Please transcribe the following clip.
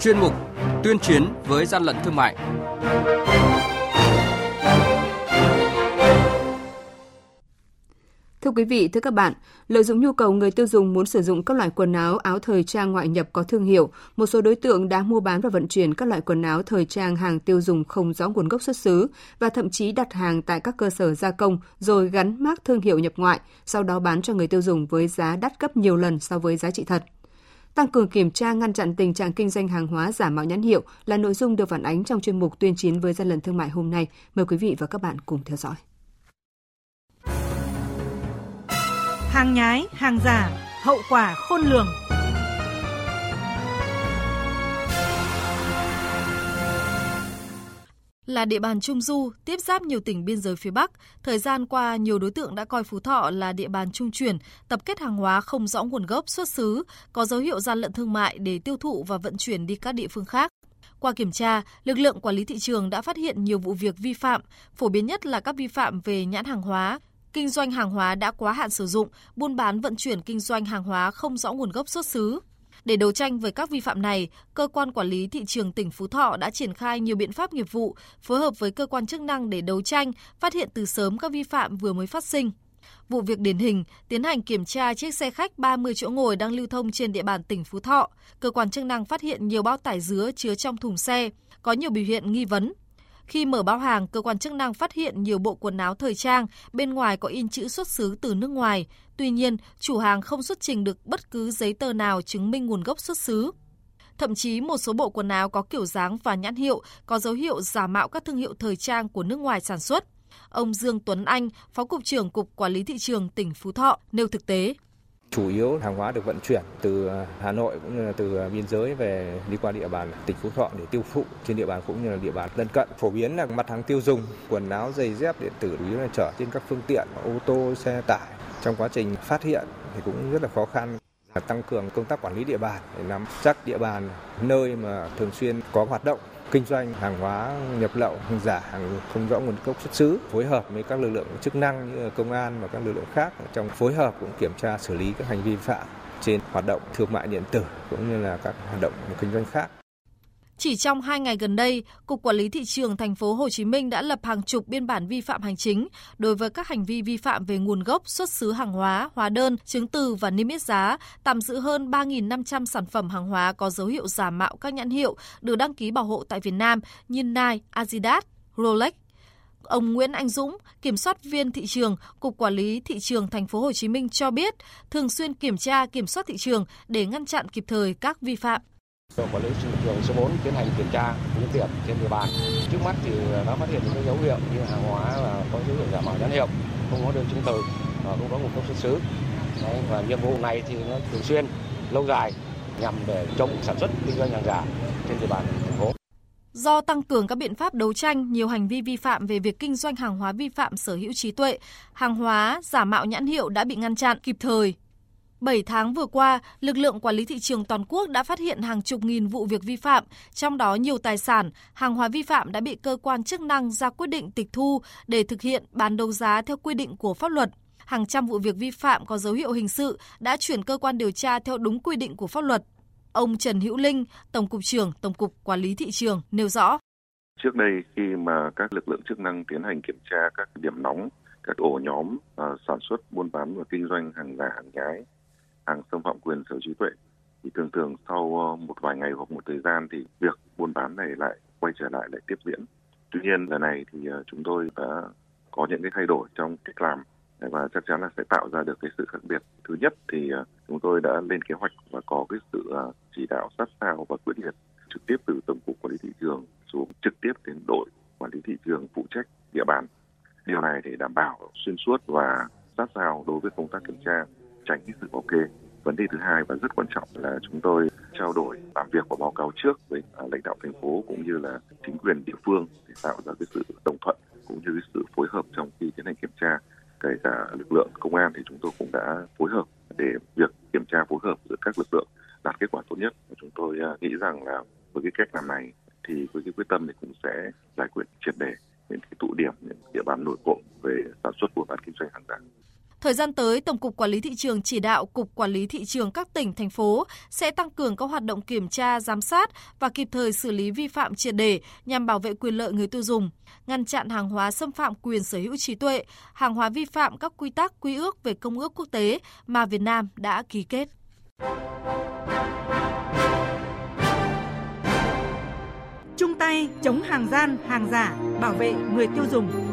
chuyên mục Tuyên chiến với gian lận thương mại. Thưa quý vị, thưa các bạn, lợi dụng nhu cầu người tiêu dùng muốn sử dụng các loại quần áo, áo thời trang ngoại nhập có thương hiệu, một số đối tượng đã mua bán và vận chuyển các loại quần áo thời trang hàng tiêu dùng không rõ nguồn gốc xuất xứ và thậm chí đặt hàng tại các cơ sở gia công rồi gắn mác thương hiệu nhập ngoại, sau đó bán cho người tiêu dùng với giá đắt gấp nhiều lần so với giá trị thật. Tăng cường kiểm tra ngăn chặn tình trạng kinh doanh hàng hóa giả mạo nhãn hiệu là nội dung được phản ánh trong chuyên mục tuyên chiến với gian lận thương mại hôm nay. Mời quý vị và các bạn cùng theo dõi. Hàng nhái, hàng giả, hậu quả khôn lường. Là địa bàn trung du, tiếp giáp nhiều tỉnh biên giới phía Bắc, thời gian qua nhiều đối tượng đã coi Phú Thọ là địa bàn trung chuyển, tập kết hàng hóa không rõ nguồn gốc xuất xứ, có dấu hiệu gian lận thương mại để tiêu thụ và vận chuyển đi các địa phương khác. Qua kiểm tra, lực lượng quản lý thị trường đã phát hiện nhiều vụ việc vi phạm, phổ biến nhất là các vi phạm về nhãn hàng hóa, kinh doanh hàng hóa đã quá hạn sử dụng, buôn bán vận chuyển kinh doanh hàng hóa không rõ nguồn gốc xuất xứ. Để đấu tranh với các vi phạm này, cơ quan quản lý thị trường tỉnh Phú Thọ đã triển khai nhiều biện pháp nghiệp vụ, phối hợp với cơ quan chức năng để đấu tranh, phát hiện từ sớm các vi phạm vừa mới phát sinh. Vụ việc điển hình, tiến hành kiểm tra chiếc xe khách 30 chỗ ngồi đang lưu thông trên địa bàn tỉnh Phú Thọ. Cơ quan chức năng phát hiện nhiều bao tải dứa chứa trong thùng xe, có nhiều biểu hiện nghi vấn, khi mở bao hàng, cơ quan chức năng phát hiện nhiều bộ quần áo thời trang, bên ngoài có in chữ xuất xứ từ nước ngoài. Tuy nhiên, chủ hàng không xuất trình được bất cứ giấy tờ nào chứng minh nguồn gốc xuất xứ. Thậm chí một số bộ quần áo có kiểu dáng và nhãn hiệu có dấu hiệu giả mạo các thương hiệu thời trang của nước ngoài sản xuất. Ông Dương Tuấn Anh, Phó Cục trưởng Cục Quản lý Thị trường tỉnh Phú Thọ nêu thực tế. Chủ yếu hàng hóa được vận chuyển từ à, Hà Nội cũng như là từ à, biên giới về đi qua địa bàn tỉnh Phú Thọ để tiêu thụ trên địa bàn cũng như là địa bàn lân cận. Phổ biến là mặt hàng tiêu dùng, quần áo, giày dép, điện tử chủ yếu là chở trên các phương tiện ô tô, xe tải. Trong quá trình phát hiện thì cũng rất là khó khăn tăng cường công tác quản lý địa bàn để nắm chắc địa bàn nơi mà thường xuyên có hoạt động kinh doanh hàng hóa nhập lậu, hàng giả, hàng không rõ nguồn gốc xuất xứ, phối hợp với các lực lượng chức năng như công an và các lực lượng khác trong phối hợp cũng kiểm tra xử lý các hành vi phạm trên hoạt động thương mại điện tử cũng như là các hoạt động kinh doanh khác. Chỉ trong hai ngày gần đây, Cục Quản lý thị trường thành phố Hồ Chí Minh đã lập hàng chục biên bản vi phạm hành chính đối với các hành vi vi phạm về nguồn gốc, xuất xứ hàng hóa, hóa đơn, chứng từ và niêm yết giá, tạm giữ hơn 3.500 sản phẩm hàng hóa có dấu hiệu giả mạo các nhãn hiệu được đăng ký bảo hộ tại Việt Nam như Nike, Adidas, Rolex, Ông Nguyễn Anh Dũng, kiểm soát viên thị trường, Cục Quản lý thị trường thành phố Hồ Chí Minh cho biết, thường xuyên kiểm tra kiểm soát thị trường để ngăn chặn kịp thời các vi phạm. Đội quản lý thị trường số 4 tiến hành kiểm tra những tiệm trên địa bàn. Trước mắt thì đã phát hiện những dấu hiệu như hàng hóa là có dấu hiệu giả mạo nhãn hiệu, không có đơn chứng từ, không có nguồn gốc xuất xứ. Đấy, và nhiệm vụ này thì nó thường xuyên, lâu dài nhằm để chống sản xuất kinh doanh hàng giả trên địa bàn thành phố. Do tăng cường các biện pháp đấu tranh, nhiều hành vi vi phạm về việc kinh doanh hàng hóa vi phạm sở hữu trí tuệ, hàng hóa giả mạo nhãn hiệu đã bị ngăn chặn kịp thời, 7 tháng vừa qua, lực lượng quản lý thị trường toàn quốc đã phát hiện hàng chục nghìn vụ việc vi phạm, trong đó nhiều tài sản, hàng hóa vi phạm đã bị cơ quan chức năng ra quyết định tịch thu để thực hiện bán đấu giá theo quy định của pháp luật. Hàng trăm vụ việc vi phạm có dấu hiệu hình sự đã chuyển cơ quan điều tra theo đúng quy định của pháp luật. Ông Trần Hữu Linh, Tổng cục trưởng Tổng cục Quản lý thị trường nêu rõ. Trước đây khi mà các lực lượng chức năng tiến hành kiểm tra các điểm nóng, các ổ nhóm uh, sản xuất, buôn bán và kinh doanh hàng giả, hàng nhái hàng xâm phạm quyền sở trí tuệ, thì thường thường sau ờ, một vài ngày hoặc một thời gian thì việc buôn bán này lại quay trở lại lại tiếp diễn. Tuy nhiên lần này thì ờ, chúng tôi đã có những cái thay đổi trong cách làm, và chắc chắn là sẽ tạo ra được cái sự khác biệt. Thứ nhất thì ờ, chúng tôi đã lên kế hoạch và có cái sự chỉ đạo sát sao và quyết liệt trực tiếp từ tổng cục quản lý thị trường xuống trực tiếp đến đội quản lý thị trường phụ trách địa bàn. Điều này để đảm bảo xuyên suốt và sát sao đối với công tác kiểm tra, tránh cái sự bảo kê. Vấn đề thứ hai và rất quan trọng là chúng tôi trao đổi làm việc và báo cáo trước với à, lãnh đạo thành phố cũng như là chính quyền địa phương để tạo ra cái sự đồng thuận cũng như cái sự phối hợp trong khi tiến hành kiểm tra. Kể cả lực lượng công an thì chúng tôi cũng đã phối hợp để việc kiểm tra phối hợp giữa các lực lượng đạt kết quả tốt nhất. Và chúng tôi à, nghĩ rằng là với cái cách làm này thì với cái quyết tâm thì cũng sẽ giải quyết triệt đề những cái tụ điểm, những địa bàn nổi cộng về sản xuất buôn bán kinh doanh hàng giả. Thời gian tới, Tổng cục Quản lý thị trường chỉ đạo Cục Quản lý thị trường các tỉnh thành phố sẽ tăng cường các hoạt động kiểm tra, giám sát và kịp thời xử lý vi phạm triệt đề nhằm bảo vệ quyền lợi người tiêu dùng, ngăn chặn hàng hóa xâm phạm quyền sở hữu trí tuệ, hàng hóa vi phạm các quy tắc, quy ước về công ước quốc tế mà Việt Nam đã ký kết. Chung tay chống hàng gian, hàng giả, bảo vệ người tiêu dùng.